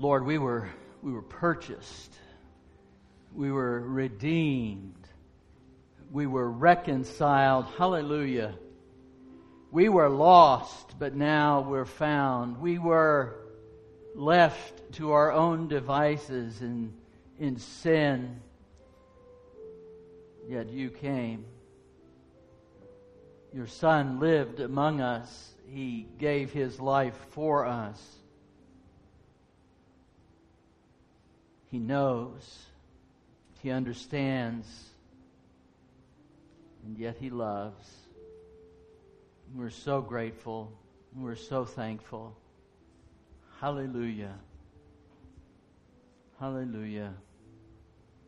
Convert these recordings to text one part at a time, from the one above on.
Lord, we were, we were purchased, we were redeemed, we were reconciled. Hallelujah. We were lost, but now we're found. We were left to our own devices in, in sin. Yet you came. Your Son lived among us. He gave His life for us. He knows. He understands. And yet He loves. We're so grateful. We're so thankful. Hallelujah. Hallelujah.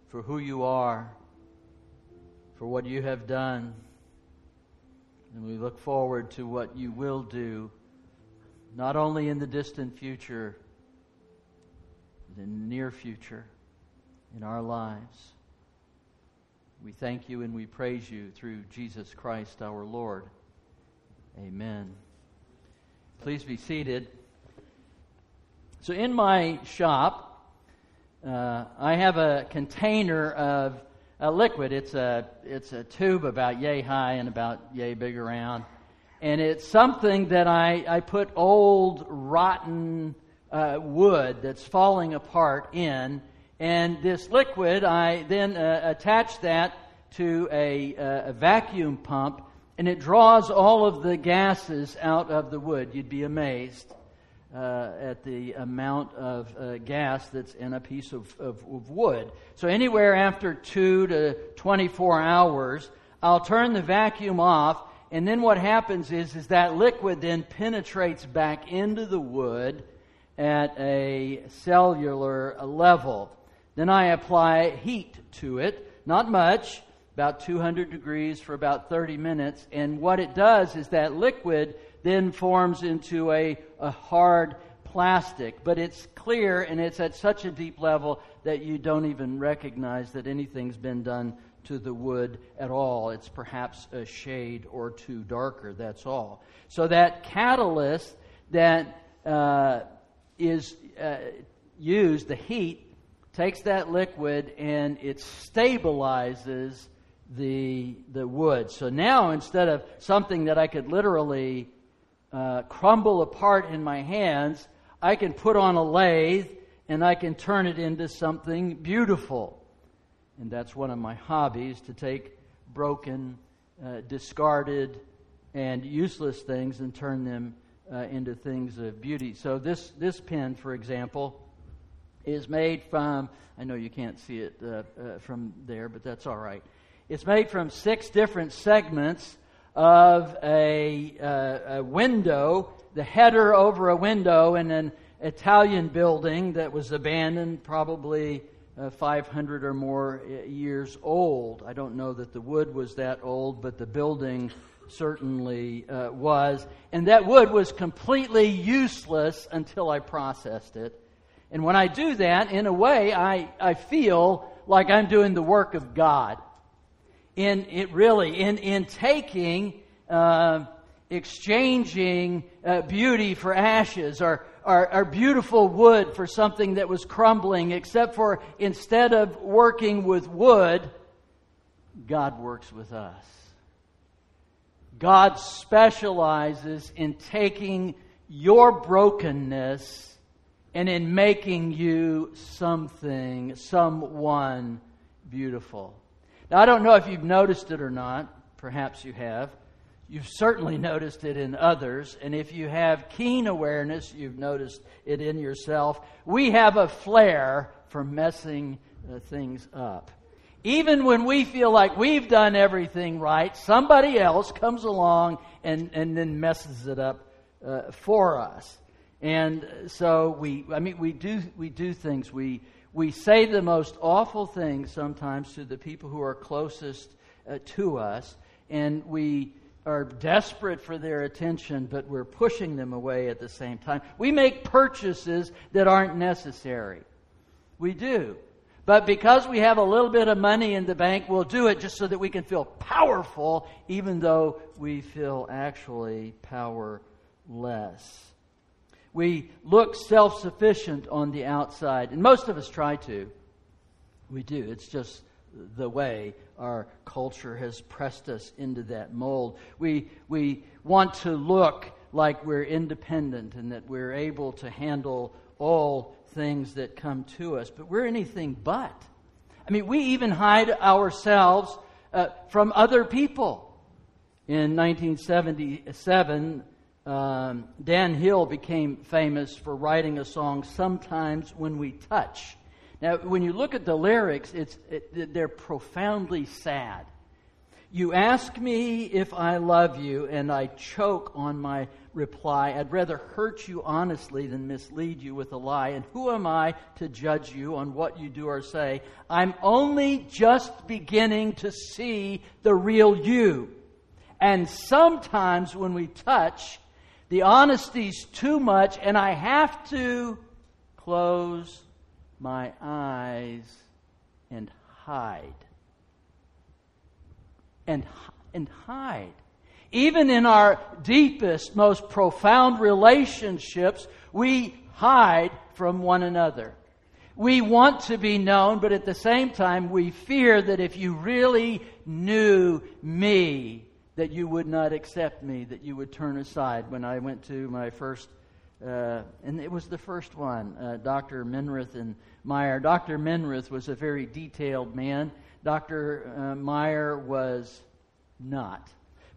For who you are, for what you have done. And we look forward to what you will do, not only in the distant future, the near future in our lives. We thank you and we praise you through Jesus Christ our Lord. Amen. Please be seated. So, in my shop, uh, I have a container of a liquid. It's a it's a tube about yay high and about yay big around, and it's something that I I put old rotten uh, wood that's falling apart in, and this liquid I then uh, attach that to a, uh, a vacuum pump and it draws all of the gases out of the wood. You'd be amazed uh, at the amount of uh, gas that's in a piece of, of, of, wood. So, anywhere after 2 to 24 hours, I'll turn the vacuum off, and then what happens is, is that liquid then penetrates back into the wood at a cellular level. Then I apply heat to it, not much about 200 degrees for about 30 minutes. And what it does is that liquid then forms into a, a hard plastic, but it's clear and it's at such a deep level that you don't even recognize that anything's been done to the wood at all. It's perhaps a shade or two darker, that's all. So that catalyst that uh, is uh, used, the heat, takes that liquid and it stabilizes the, the wood. So now instead of something that I could literally uh, crumble apart in my hands, I can put on a lathe and I can turn it into something beautiful. And that's one of my hobbies to take broken, uh, discarded, and useless things and turn them uh, into things of beauty. So this this pen, for example, is made from. I know you can't see it uh, uh, from there, but that's all right. It's made from six different segments of a, uh, a window, the header over a window in an Italian building that was abandoned probably uh, 500 or more uh, years old. I don't know that the wood was that old, but the building certainly uh, was. And that wood was completely useless until I processed it. And when I do that, in a way, I, I feel like I'm doing the work of God in it really in in taking uh, exchanging uh, beauty for ashes or, or, or beautiful wood for something that was crumbling except for instead of working with wood god works with us god specializes in taking your brokenness and in making you something someone beautiful now, I don't know if you've noticed it or not. Perhaps you have. You've certainly noticed it in others. And if you have keen awareness, you've noticed it in yourself. We have a flair for messing uh, things up. Even when we feel like we've done everything right, somebody else comes along and, and then messes it up uh, for us. And so we, I mean, we do, we do things. We, we say the most awful things sometimes to the people who are closest uh, to us, and we are desperate for their attention, but we're pushing them away at the same time. We make purchases that aren't necessary. We do. But because we have a little bit of money in the bank, we'll do it just so that we can feel powerful, even though we feel actually powerless. We look self sufficient on the outside, and most of us try to. We do. It's just the way our culture has pressed us into that mold. We, we want to look like we're independent and that we're able to handle all things that come to us, but we're anything but. I mean, we even hide ourselves uh, from other people. In 1977, um, Dan Hill became famous for writing a song, Sometimes When We Touch. Now, when you look at the lyrics, it's, it, they're profoundly sad. You ask me if I love you, and I choke on my reply. I'd rather hurt you honestly than mislead you with a lie. And who am I to judge you on what you do or say? I'm only just beginning to see the real you. And sometimes when we touch, the honesty's too much, and I have to close my eyes and hide. And, and hide. Even in our deepest, most profound relationships, we hide from one another. We want to be known, but at the same time, we fear that if you really knew me, that you would not accept me, that you would turn aside. When I went to my first, uh, and it was the first one, uh, Dr. Menrith and Meyer. Dr. Menrith was a very detailed man. Dr. Uh, Meyer was not.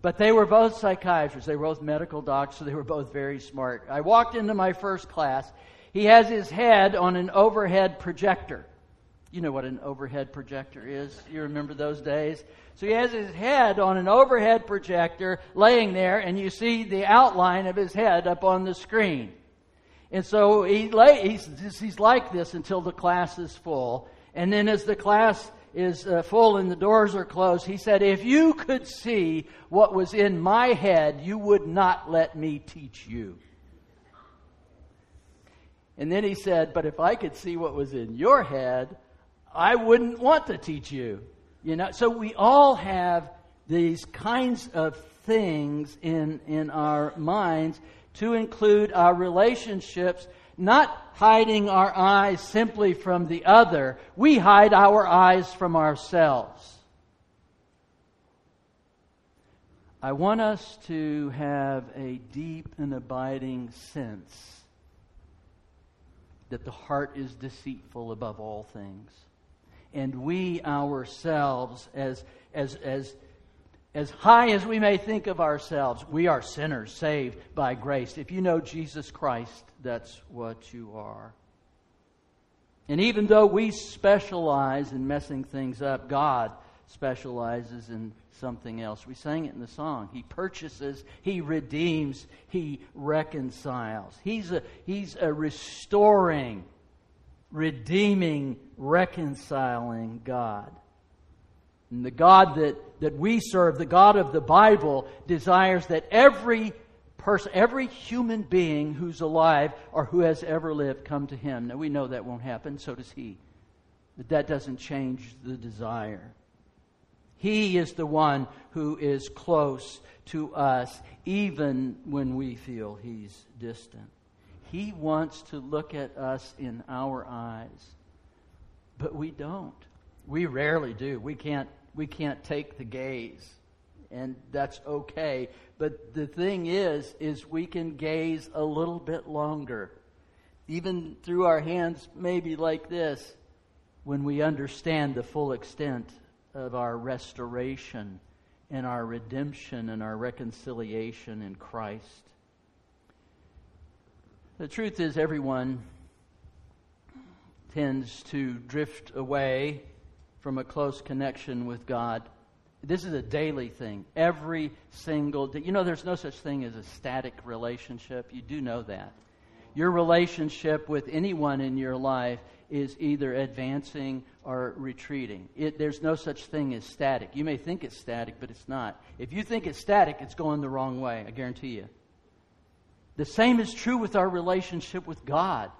But they were both psychiatrists. They were both medical docs, so they were both very smart. I walked into my first class. He has his head on an overhead projector. You know what an overhead projector is. You remember those days? So he has his head on an overhead projector laying there, and you see the outline of his head up on the screen. And so he lay, he's, he's like this until the class is full. And then as the class is uh, full and the doors are closed, he said, If you could see what was in my head, you would not let me teach you. And then he said, But if I could see what was in your head, I wouldn't want to teach you. You know, so we all have these kinds of things in, in our minds to include our relationships, not hiding our eyes simply from the other. We hide our eyes from ourselves. I want us to have a deep and abiding sense that the heart is deceitful above all things and we ourselves, as, as, as, as high as we may think of ourselves, we are sinners saved by grace. If you know Jesus Christ, that's what you are. And even though we specialize in messing things up, God specializes in something else. We sang it in the song. He purchases, He redeems, He reconciles. He's a, he's a restoring redeeming, reconciling God. And the God that, that we serve, the God of the Bible, desires that every person, every human being who's alive or who has ever lived come to Him. Now we know that won't happen, so does He. But that doesn't change the desire. He is the one who is close to us, even when we feel He's distant. He wants to look at us in our eyes. But we don't. We rarely do. We can't we can't take the gaze. And that's okay. But the thing is is we can gaze a little bit longer. Even through our hands maybe like this when we understand the full extent of our restoration and our redemption and our reconciliation in Christ. The truth is, everyone tends to drift away from a close connection with God. This is a daily thing. Every single day. You know, there's no such thing as a static relationship. You do know that. Your relationship with anyone in your life is either advancing or retreating. It, there's no such thing as static. You may think it's static, but it's not. If you think it's static, it's going the wrong way, I guarantee you. The same is true with our relationship with God.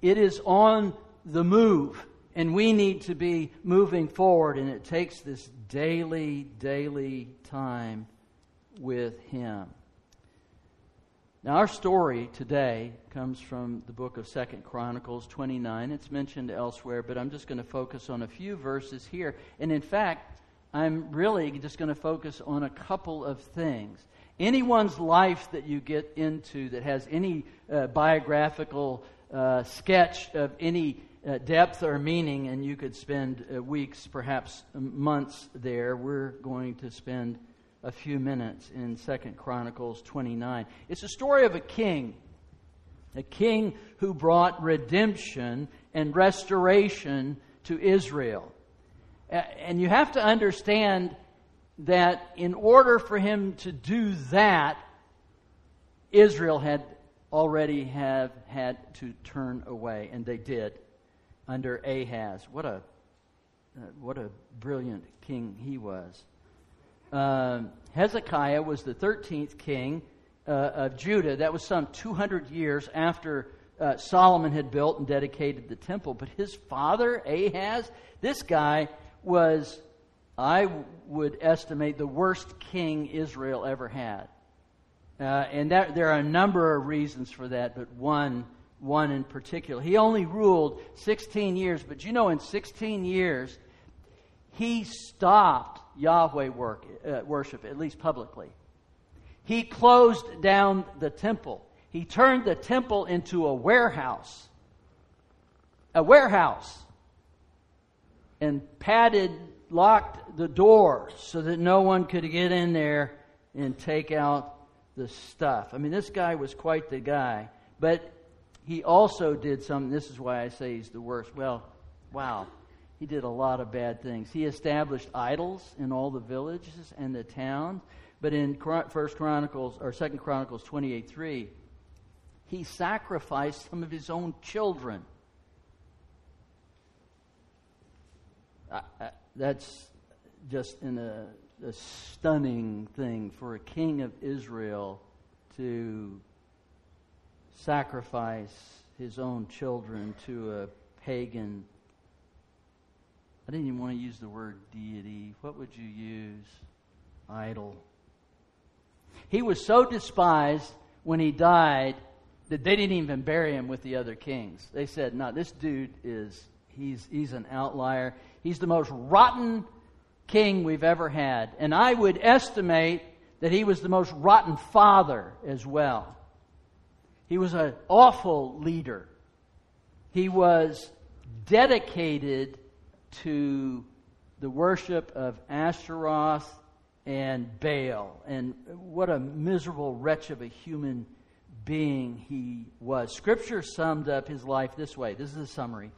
It is on the move, and we need to be moving forward, and it takes this daily, daily time with Him. Now, our story today comes from the book of Second Chronicles 29. It's mentioned elsewhere, but I'm just going to focus on a few verses here. And in fact, I'm really just going to focus on a couple of things. Anyone's life that you get into that has any uh, biographical uh, sketch of any uh, depth or meaning, and you could spend uh, weeks, perhaps months there, we're going to spend a few minutes in Second Chronicles 29. It's a story of a king, a king who brought redemption and restoration to Israel. And you have to understand that in order for him to do that, Israel had already have had to turn away, and they did under Ahaz. What a uh, what a brilliant king he was. Uh, Hezekiah was the 13th king uh, of Judah. That was some 200 years after uh, Solomon had built and dedicated the temple. But his father, Ahaz, this guy was, I would estimate, the worst king Israel ever had. Uh, and that, there are a number of reasons for that, but one, one in particular. He only ruled 16 years, but you know, in 16 years, he stopped Yahweh work, uh, worship, at least publicly. He closed down the temple. He turned the temple into a warehouse. A warehouse. And padded, locked the doors so that no one could get in there and take out the stuff. I mean, this guy was quite the guy. But he also did something. This is why I say he's the worst. Well, wow. He did a lot of bad things. He established idols in all the villages and the towns. But in First Chronicles or Second Chronicles twenty eight three, he sacrificed some of his own children. that's just in a, a stunning thing for a king of Israel to sacrifice his own children to a pagan I didn't even want to use the word deity. What would you use? Idol. He was so despised when he died that they didn't even bury him with the other kings. They said, no, this dude is, he's, he's an outlier. He's the most rotten king we've ever had. And I would estimate that he was the most rotten father as well. He was an awful leader. He was dedicated to the worship of Ashtaroth and Baal. And what a miserable wretch of a human being he was. Scripture summed up his life this way this is a summary.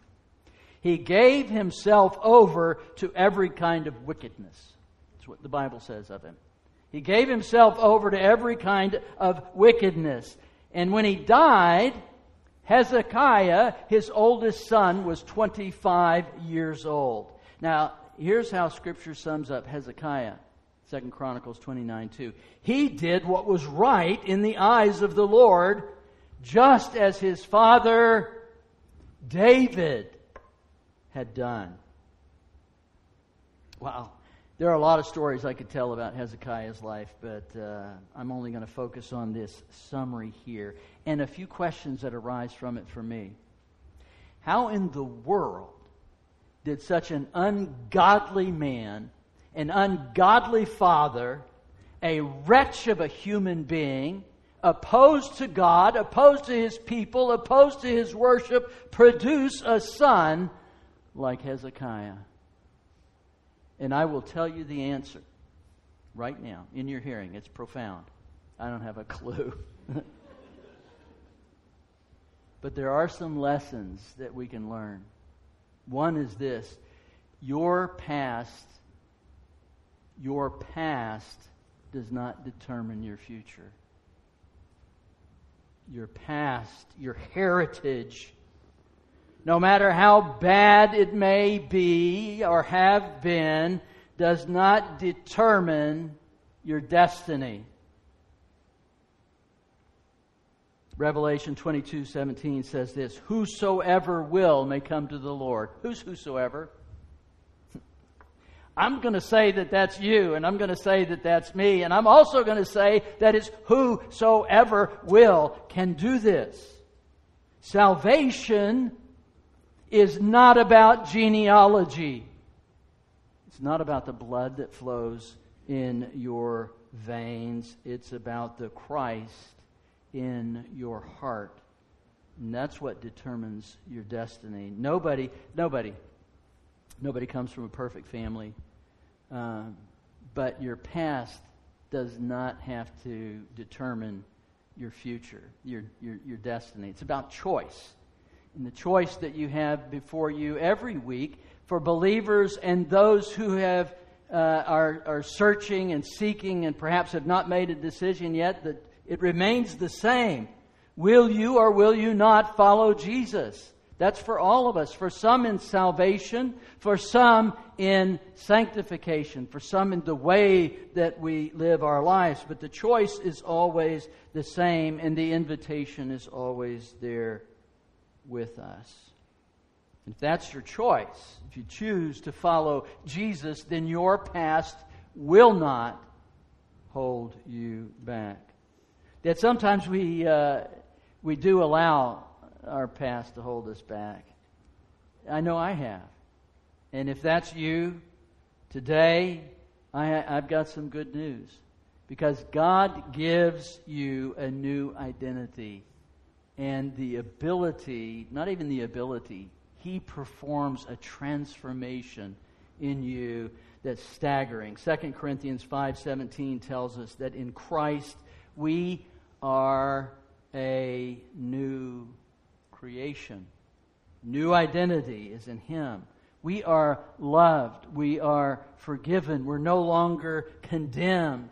He gave himself over to every kind of wickedness. That's what the Bible says of him. He gave himself over to every kind of wickedness. And when he died, Hezekiah, his oldest son, was 25 years old. Now, here's how Scripture sums up Hezekiah. 2 Chronicles 29 2. He did what was right in the eyes of the Lord, just as his father David had done. Wow. There are a lot of stories I could tell about Hezekiah's life, but uh, I'm only going to focus on this summary here and a few questions that arise from it for me. How in the world did such an ungodly man, an ungodly father, a wretch of a human being, opposed to God, opposed to his people, opposed to his worship, produce a son like Hezekiah? And I will tell you the answer right now in your hearing. It's profound. I don't have a clue. but there are some lessons that we can learn. One is this your past, your past does not determine your future. Your past, your heritage no matter how bad it may be or have been, does not determine your destiny. Revelation 22 17 says this Whosoever will may come to the Lord. Who's whosoever? I'm going to say that that's you, and I'm going to say that that's me, and I'm also going to say that it's whosoever will can do this. Salvation is not about genealogy. It's not about the blood that flows in your veins. It's about the Christ in your heart. And that's what determines your destiny. Nobody, nobody, nobody comes from a perfect family. Uh, but your past does not have to determine your future, your, your, your destiny. It's about choice. And the choice that you have before you every week for believers and those who have uh, are, are searching and seeking and perhaps have not made a decision yet, that it remains the same. Will you or will you not follow Jesus? That's for all of us. For some in salvation, for some in sanctification, for some in the way that we live our lives. But the choice is always the same, and the invitation is always there with us. If that's your choice, if you choose to follow Jesus, then your past will not hold you back. That sometimes we, uh, we do allow our past to hold us back. I know I have. And if that's you, today, I, I've got some good news. Because God gives you a new identity and the ability, not even the ability, he performs a transformation in you that's staggering. 2 Corinthians 5:17 tells us that in Christ we are a new creation. New identity is in him. We are loved. We are forgiven. We're no longer condemned.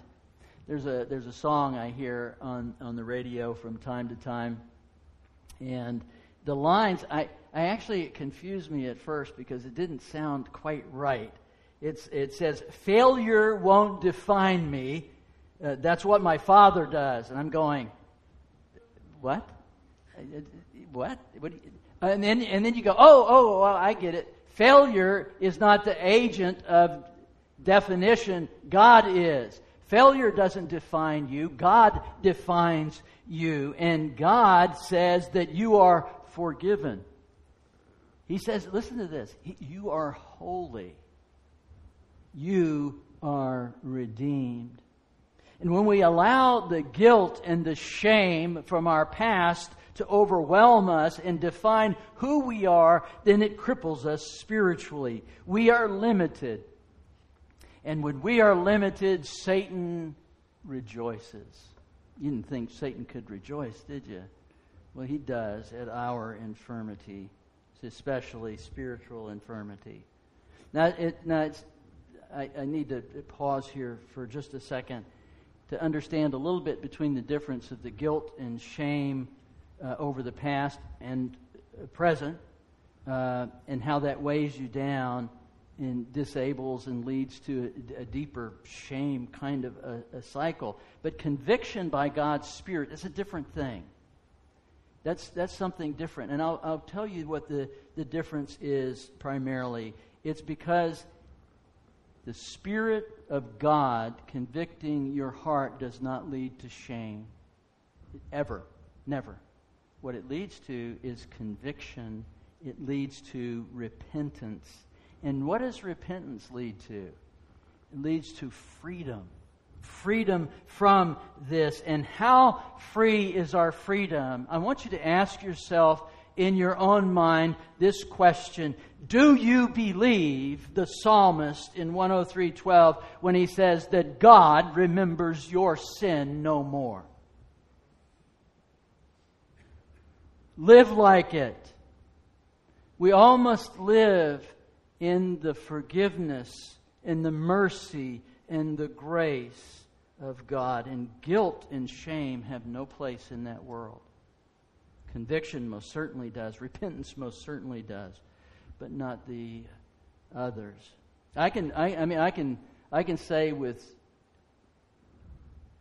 There's a, there's a song I hear on, on the radio from time to time. And the lines, I, I actually, it confused me at first because it didn't sound quite right. It's, it says, failure won't define me. Uh, that's what my father does. And I'm going, what? What? what and, then, and then you go, oh, oh, well, I get it. Failure is not the agent of definition, God is. Failure doesn't define you, God defines you. And God says that you are forgiven. He says, listen to this you are holy, you are redeemed. And when we allow the guilt and the shame from our past to overwhelm us and define who we are, then it cripples us spiritually. We are limited. And when we are limited, Satan rejoices. You didn't think Satan could rejoice, did you? Well, he does at our infirmity especially spiritual infirmity. Now, it, now I, I need to pause here for just a second to understand a little bit between the difference of the guilt and shame uh, over the past and present, uh, and how that weighs you down and disables and leads to a, a deeper shame kind of a, a cycle. But conviction by God's Spirit is a different thing. That's, that's something different. And I'll, I'll tell you what the, the difference is primarily. It's because the Spirit of God convicting your heart does not lead to shame. Ever. Never. What it leads to is conviction, it leads to repentance. And what does repentance lead to? It leads to freedom freedom from this. And how free is our freedom? I want you to ask yourself in your own mind this question Do you believe the psalmist in 103:12 when he says that God remembers your sin no more? Live like it. We all must live in the forgiveness, in the mercy, in the grace of God. And guilt and shame have no place in that world. Conviction most certainly does, repentance most certainly does, but not the others. I can, I, I mean, I can, I can say with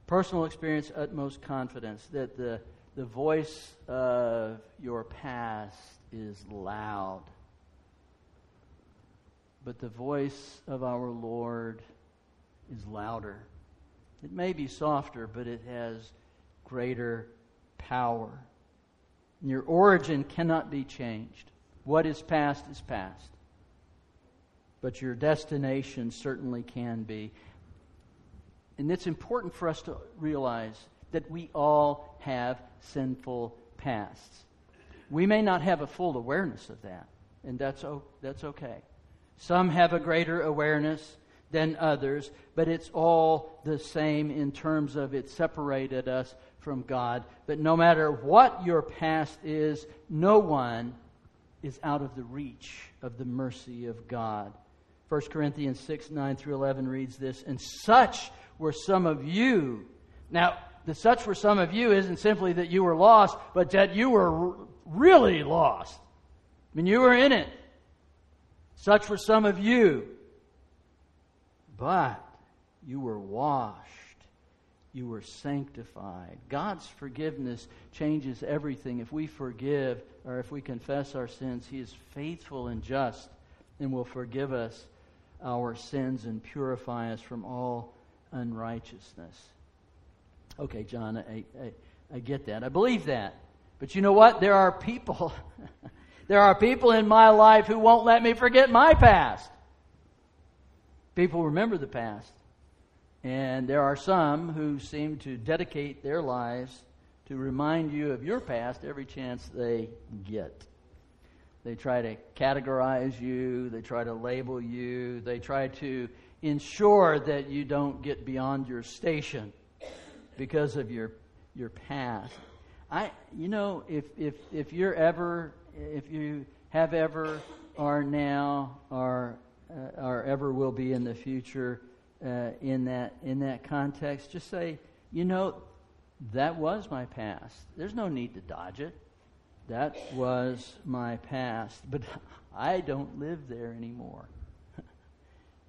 personal experience, utmost confidence, that the, the voice of your past is loud but the voice of our Lord is louder. It may be softer, but it has greater power. Your origin cannot be changed. What is past is past. But your destination certainly can be. And it's important for us to realize that we all have sinful pasts. We may not have a full awareness of that, and that's, that's okay. Some have a greater awareness than others, but it's all the same in terms of it separated us from God. But no matter what your past is, no one is out of the reach of the mercy of God. 1 Corinthians 6 9 through 11 reads this, and such were some of you. Now, the such were some of you isn't simply that you were lost, but that you were really lost. I mean, you were in it. Such were some of you. But you were washed. You were sanctified. God's forgiveness changes everything. If we forgive or if we confess our sins, He is faithful and just and will forgive us our sins and purify us from all unrighteousness. Okay, John, I, I, I get that. I believe that. But you know what? There are people, there are people in my life who won't let me forget my past. People remember the past. And there are some who seem to dedicate their lives to remind you of your past every chance they get. They try to categorize you, they try to label you, they try to ensure that you don't get beyond your station because of your your past. I you know if if if you're ever if you have ever are now or uh, or ever will be in the future uh, in that in that context just say you know that was my past. There's no need to dodge it. That was my past. But I don't live there anymore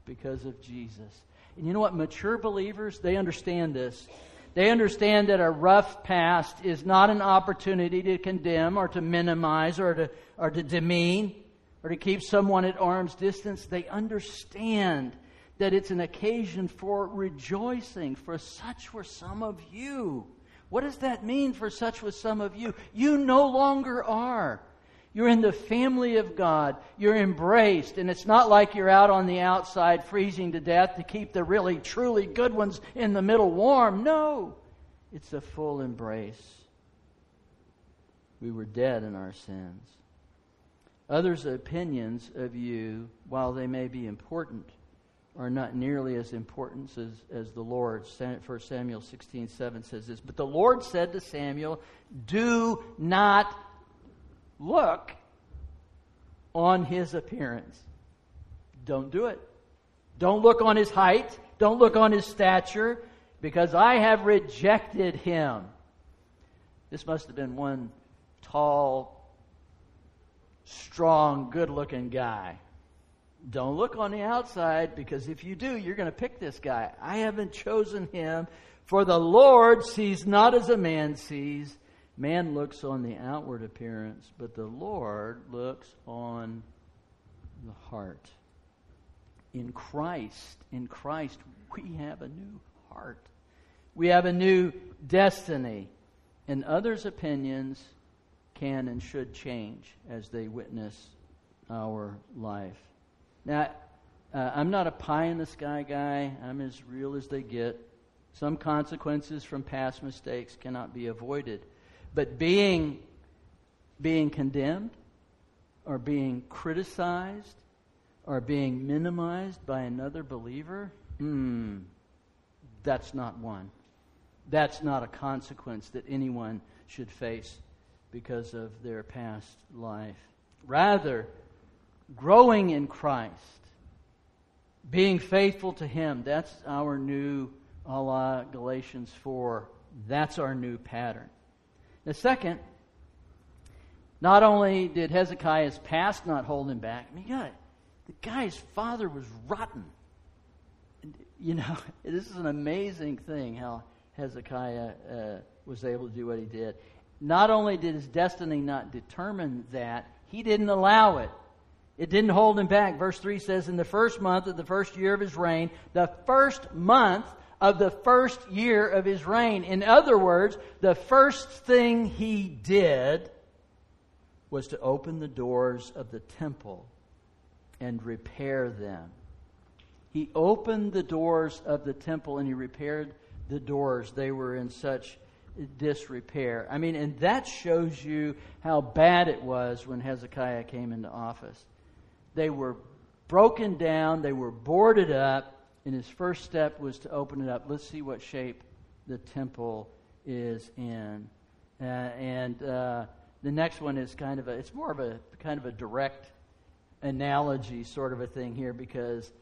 because of Jesus. And you know what? Mature believers they understand this they understand that a rough past is not an opportunity to condemn or to minimize or to, or to demean or to keep someone at arm's distance. They understand that it's an occasion for rejoicing, for such were some of you. What does that mean for such was some of you? You no longer are. You're in the family of God. You're embraced. And it's not like you're out on the outside freezing to death to keep the really, truly good ones in the middle warm. No, it's a full embrace. We were dead in our sins. Others' opinions of you, while they may be important, are not nearly as important as, as the Lord. 1 Samuel 16 7 says this. But the Lord said to Samuel, Do not look on his appearance. Don't do it. Don't look on his height. Don't look on his stature, because I have rejected him. This must have been one tall, strong, good looking guy. Don't look on the outside, because if you do, you're going to pick this guy. I haven't chosen him, for the Lord sees not as a man sees. Man looks on the outward appearance, but the Lord looks on the heart. In Christ, in Christ, we have a new heart. We have a new destiny. And others' opinions can and should change as they witness our life. Now, uh, I'm not a pie in the sky guy. I'm as real as they get. Some consequences from past mistakes cannot be avoided. But being, being condemned or being criticized or being minimized by another believer, hmm, that's not one. That's not a consequence that anyone should face because of their past life. Rather, growing in Christ, being faithful to Him, that's our new, a la Galatians 4, that's our new pattern. The second, not only did Hezekiah's past not hold him back, I mean, God, the guy's father was rotten. You know, this is an amazing thing how Hezekiah uh, was able to do what he did. Not only did his destiny not determine that, he didn't allow it. It didn't hold him back. Verse 3 says, In the first month of the first year of his reign, the first month of the first year of his reign. In other words, the first thing he did was to open the doors of the temple and repair them. He opened the doors of the temple and he repaired the doors. They were in such disrepair. I mean, and that shows you how bad it was when Hezekiah came into office. They were broken down, they were boarded up, and his first step was to open it up. Let's see what shape the temple is in. Uh, and uh, the next one is kind of a, it's more of a kind of a direct analogy sort of a thing here because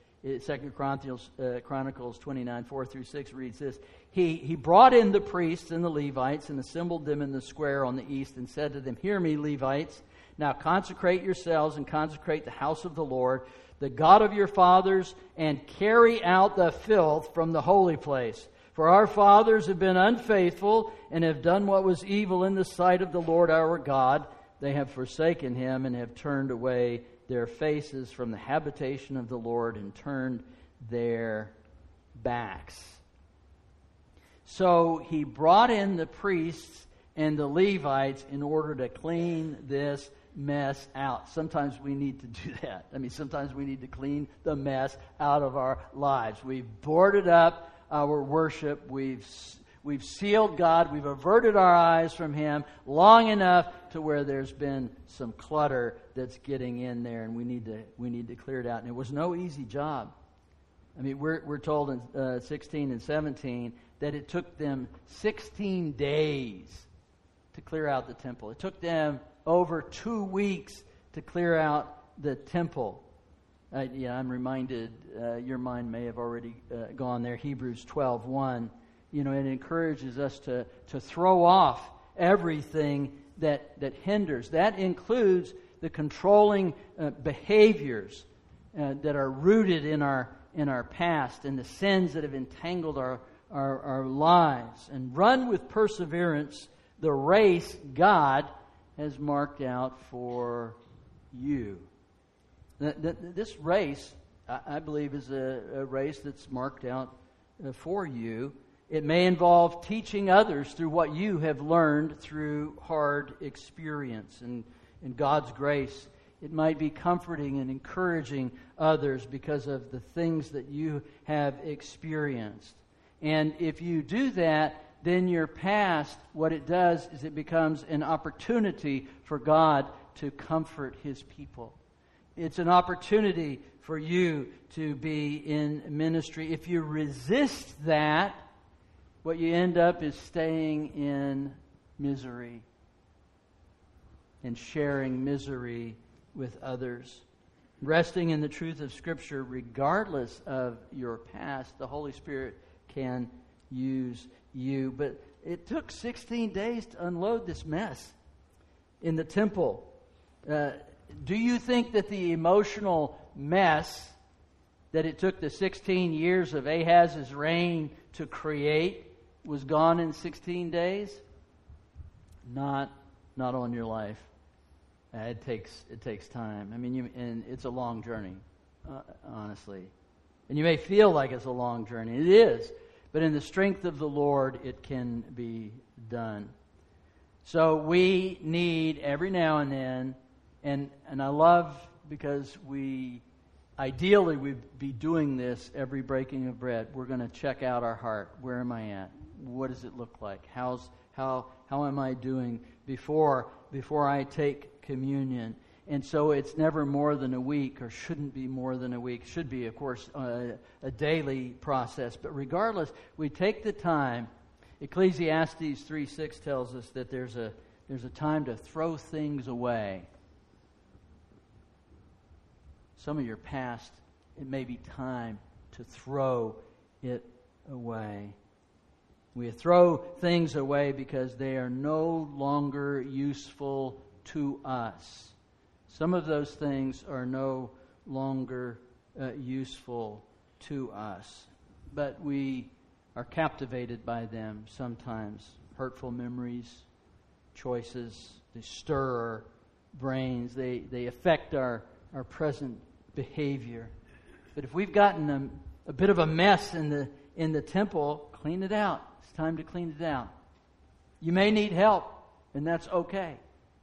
Second Chronicles, uh, Chronicles 29, 4 through 6 reads this. He, he brought in the priests and the Levites and assembled them in the square on the east and said to them, Hear me, Levites. Now consecrate yourselves and consecrate the house of the Lord the God of your fathers, and carry out the filth from the holy place. For our fathers have been unfaithful and have done what was evil in the sight of the Lord our God. They have forsaken him and have turned away their faces from the habitation of the Lord and turned their backs. So he brought in the priests and the Levites in order to clean this mess out. Sometimes we need to do that. I mean, sometimes we need to clean the mess out of our lives. We've boarded up our worship. We've We've sealed God. We've averted our eyes from Him long enough to where there's been some clutter that's getting in there, and we need to we need to clear it out. And it was no easy job. I mean, we're we're told in uh, 16 and 17 that it took them 16 days to clear out the temple. It took them over two weeks to clear out the temple. Uh, yeah, I'm reminded, uh, your mind may have already uh, gone there. Hebrews 12 1. You know, it encourages us to, to throw off everything that, that hinders. That includes the controlling uh, behaviors uh, that are rooted in our, in our past and the sins that have entangled our, our, our lives. And run with perseverance the race God has marked out for you. This race, I believe, is a race that's marked out uh, for you. It may involve teaching others through what you have learned through hard experience and, and God's grace. It might be comforting and encouraging others because of the things that you have experienced. And if you do that, then your past, what it does is it becomes an opportunity for God to comfort his people. It's an opportunity for you to be in ministry. If you resist that, what you end up is staying in misery and sharing misery with others. Resting in the truth of Scripture, regardless of your past, the Holy Spirit can use you. But it took 16 days to unload this mess in the temple. Uh, do you think that the emotional mess that it took the 16 years of Ahaz's reign to create was gone in 16 days? Not, not on your life. Uh, it takes it takes time. I mean, you, and it's a long journey, uh, honestly. And you may feel like it's a long journey. It is, but in the strength of the Lord, it can be done. So we need every now and then, and, and I love because we ideally we'd be doing this every breaking of bread. We're going to check out our heart. Where am I at? What does it look like? How's, how, how am I doing before, before I take communion? And so it's never more than a week, or shouldn't be more than a week. Should be, of course, a, a daily process. But regardless, we take the time. Ecclesiastes 3 6 tells us that there's a, there's a time to throw things away. Some of your past, it may be time to throw it away. We throw things away because they are no longer useful to us. Some of those things are no longer uh, useful to us, but we are captivated by them sometimes. Hurtful memories, choices, they stir our brains, they, they affect our our present behavior. But if we've gotten a, a bit of a mess in the, in the temple, clean it out. It's time to clean it out. You may need help, and that's okay.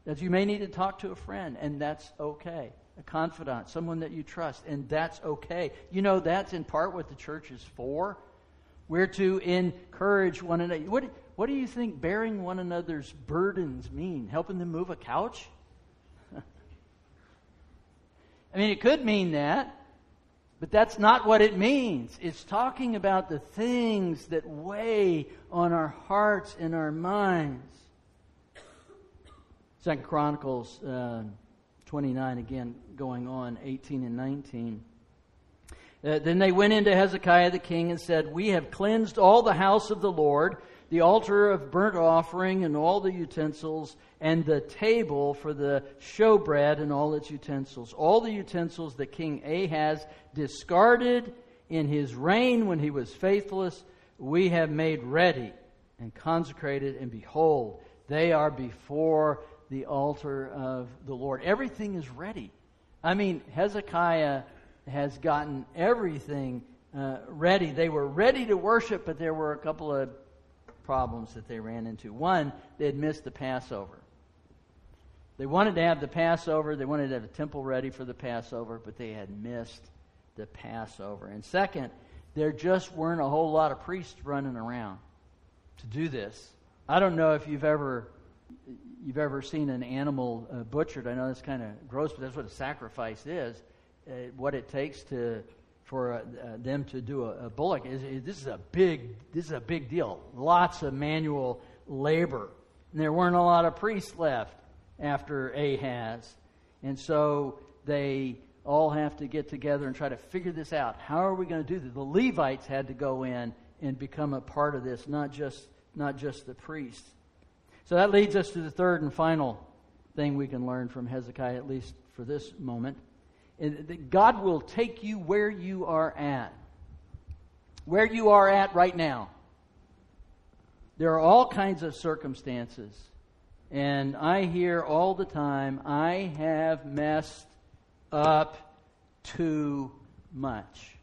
That you may need to talk to a friend, and that's okay. A confidant, someone that you trust, and that's okay. You know, that's in part what the church is for. We're to encourage one another. What, what do you think bearing one another's burdens mean? Helping them move a couch? I mean, it could mean that, but that's not what it means. It's talking about the things that weigh on our hearts and our minds. Second Chronicles uh, 29, again, going on, 18 and 19. Uh, then they went into Hezekiah the king and said, We have cleansed all the house of the Lord, the altar of burnt offering and all the utensils, and the table for the showbread and all its utensils. All the utensils that King Ahaz discarded in his reign when he was faithless, we have made ready and consecrated, and behold, they are before the altar of the Lord. Everything is ready. I mean, Hezekiah has gotten everything uh, ready. They were ready to worship, but there were a couple of problems that they ran into. One, they had missed the Passover. They wanted to have the Passover, they wanted to have the temple ready for the Passover, but they had missed the Passover. And second, there just weren't a whole lot of priests running around to do this. I don't know if you've ever you've ever seen an animal uh, butchered. I know that's kind of gross, but that's what a sacrifice is. Uh, what it takes to for uh, uh them to do a, a bullock is, is, this is a big this is a big deal. Lots of manual labor, and there weren't a lot of priests left after Ahaz, and so they all have to get together and try to figure this out. How are we going to do this? The Levites had to go in and become a part of this, not just not just the priests. So that leads us to the third and final thing we can learn from Hezekiah, at least for this moment. that God will take you where you are at. Where you are at right now. There are all kinds of circumstances. And I hear all the time, I have messed up too much.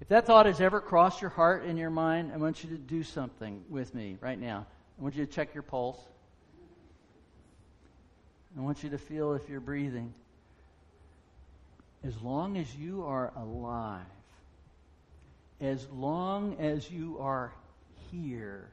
If that thought has ever crossed your heart and your mind, I want you to do something with me right now. I want you to check your pulse. I want you to feel if you're breathing. As long as you are alive, as long as you are here,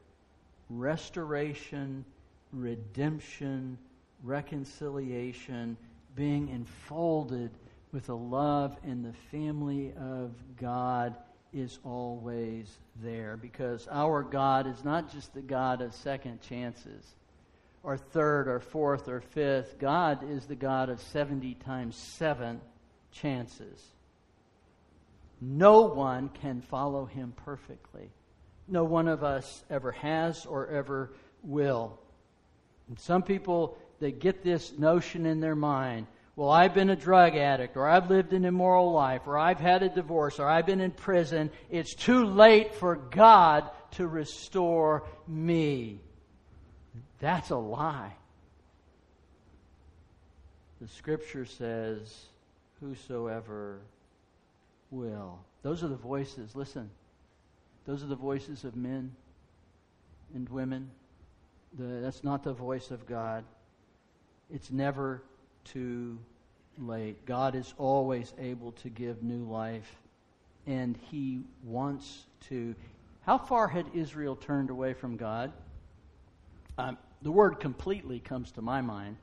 restoration, redemption, reconciliation, being enfolded with the love and the family of God is always there because our God is not just the God of second chances or third or fourth or fifth. God is the God of 70 times 7 chances. No one can follow him perfectly. No one of us ever has or ever will. And some people, they get this notion in their mind well, I've been a drug addict, or I've lived an immoral life, or I've had a divorce, or I've been in prison. It's too late for God to restore me. That's a lie. The scripture says, Whosoever will. Those are the voices, listen. Those are the voices of men and women. The, that's not the voice of God. It's never too late. God is always able to give new life, and He wants to. How far had Israel turned away from God? Um, the word completely comes to my mind.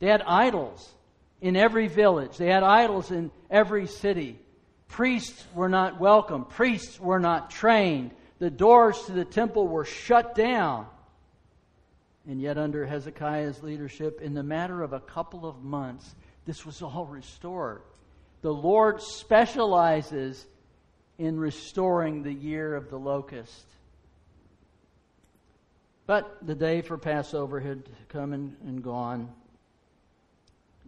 They had idols in every village, they had idols in every city. Priests were not welcome, priests were not trained. The doors to the temple were shut down. And yet, under Hezekiah's leadership, in the matter of a couple of months, this was all restored. The Lord specializes in restoring the year of the locust. But the day for Passover had come and, and gone.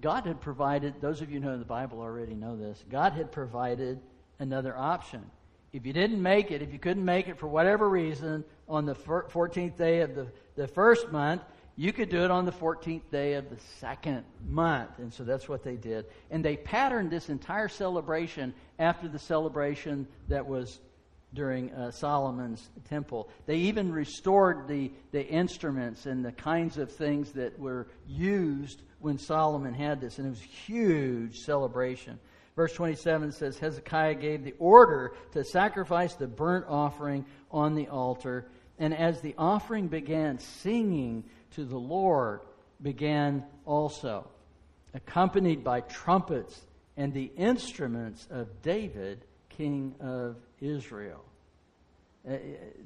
God had provided, those of you who know the Bible already know this, God had provided another option. If you didn't make it, if you couldn't make it for whatever reason on the 14th day of the, the first month, You could do it on the 14th day of the second month. And so that's what they did. And they patterned this entire celebration after the celebration that was during uh, Solomon's temple. They even restored the, the instruments and the kinds of things that were used when Solomon had this. And it was a huge celebration. Verse 27 says Hezekiah gave the order to sacrifice the burnt offering on the altar. And as the offering began, singing to the Lord began also, accompanied by trumpets and the instruments of David, king of Israel. Uh,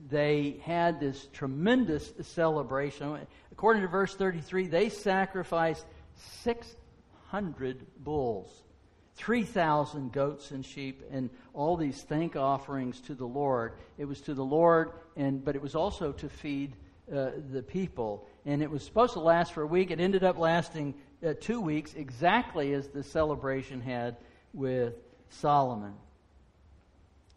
they had this tremendous celebration. According to verse 33, they sacrificed 600 bulls 3,000 goats and sheep and all these thank offerings to the Lord. It was to the Lord, and, but it was also to feed uh, the people. And it was supposed to last for a week. It ended up lasting uh, two weeks, exactly as the celebration had with Solomon.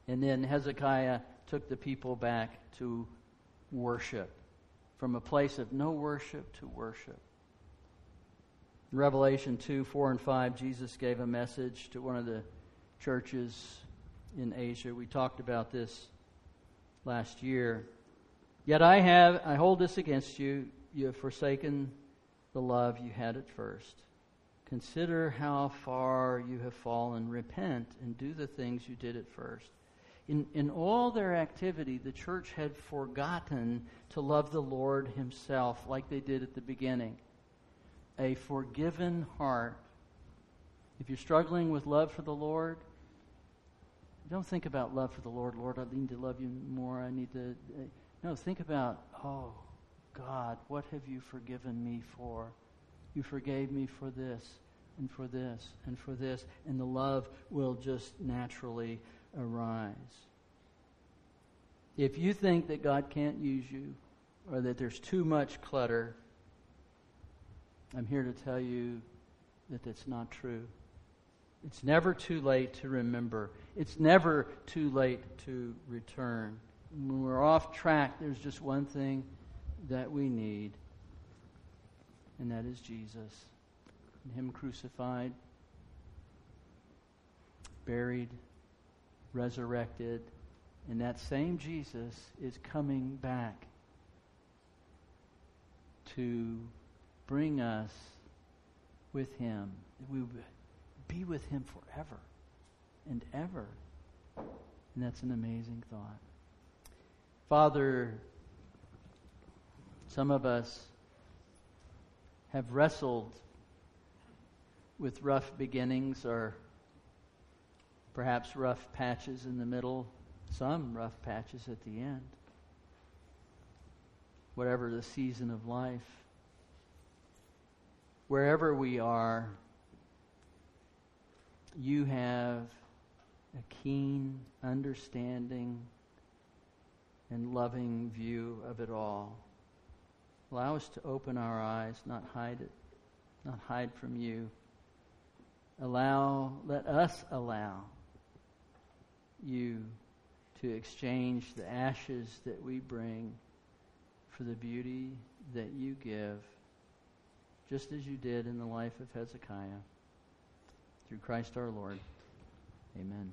And then Hezekiah took the people back to worship, from a place of no worship to worship. In Revelation 2 4 and 5, Jesus gave a message to one of the churches in Asia. We talked about this last year. Yet I have I hold this against you. You have forsaken the love you had at first. Consider how far you have fallen. Repent and do the things you did at first. In, in all their activity, the church had forgotten to love the Lord Himself like they did at the beginning a forgiven heart. If you're struggling with love for the Lord, don't think about love for the Lord. Lord, I need to love you more. I need to. No, think about, oh, God, what have you forgiven me for? You forgave me for this and for this and for this, and the love will just naturally arise. If you think that God can't use you or that there's too much clutter, I'm here to tell you that that's not true. It's never too late to remember. It's never too late to return. When we're off track, there's just one thing that we need, and that is Jesus. And Him crucified, buried, resurrected, and that same Jesus is coming back to bring us with Him. We would be with Him forever and ever. And that's an amazing thought. Father, some of us have wrestled with rough beginnings or perhaps rough patches in the middle, some rough patches at the end. Whatever the season of life wherever we are, you have a keen understanding and loving view of it all. Allow us to open our eyes, not hide it, not hide from you. Allow, let us allow you to exchange the ashes that we bring for the beauty that you give just as you did in the life of Hezekiah. Through Christ our Lord. Amen.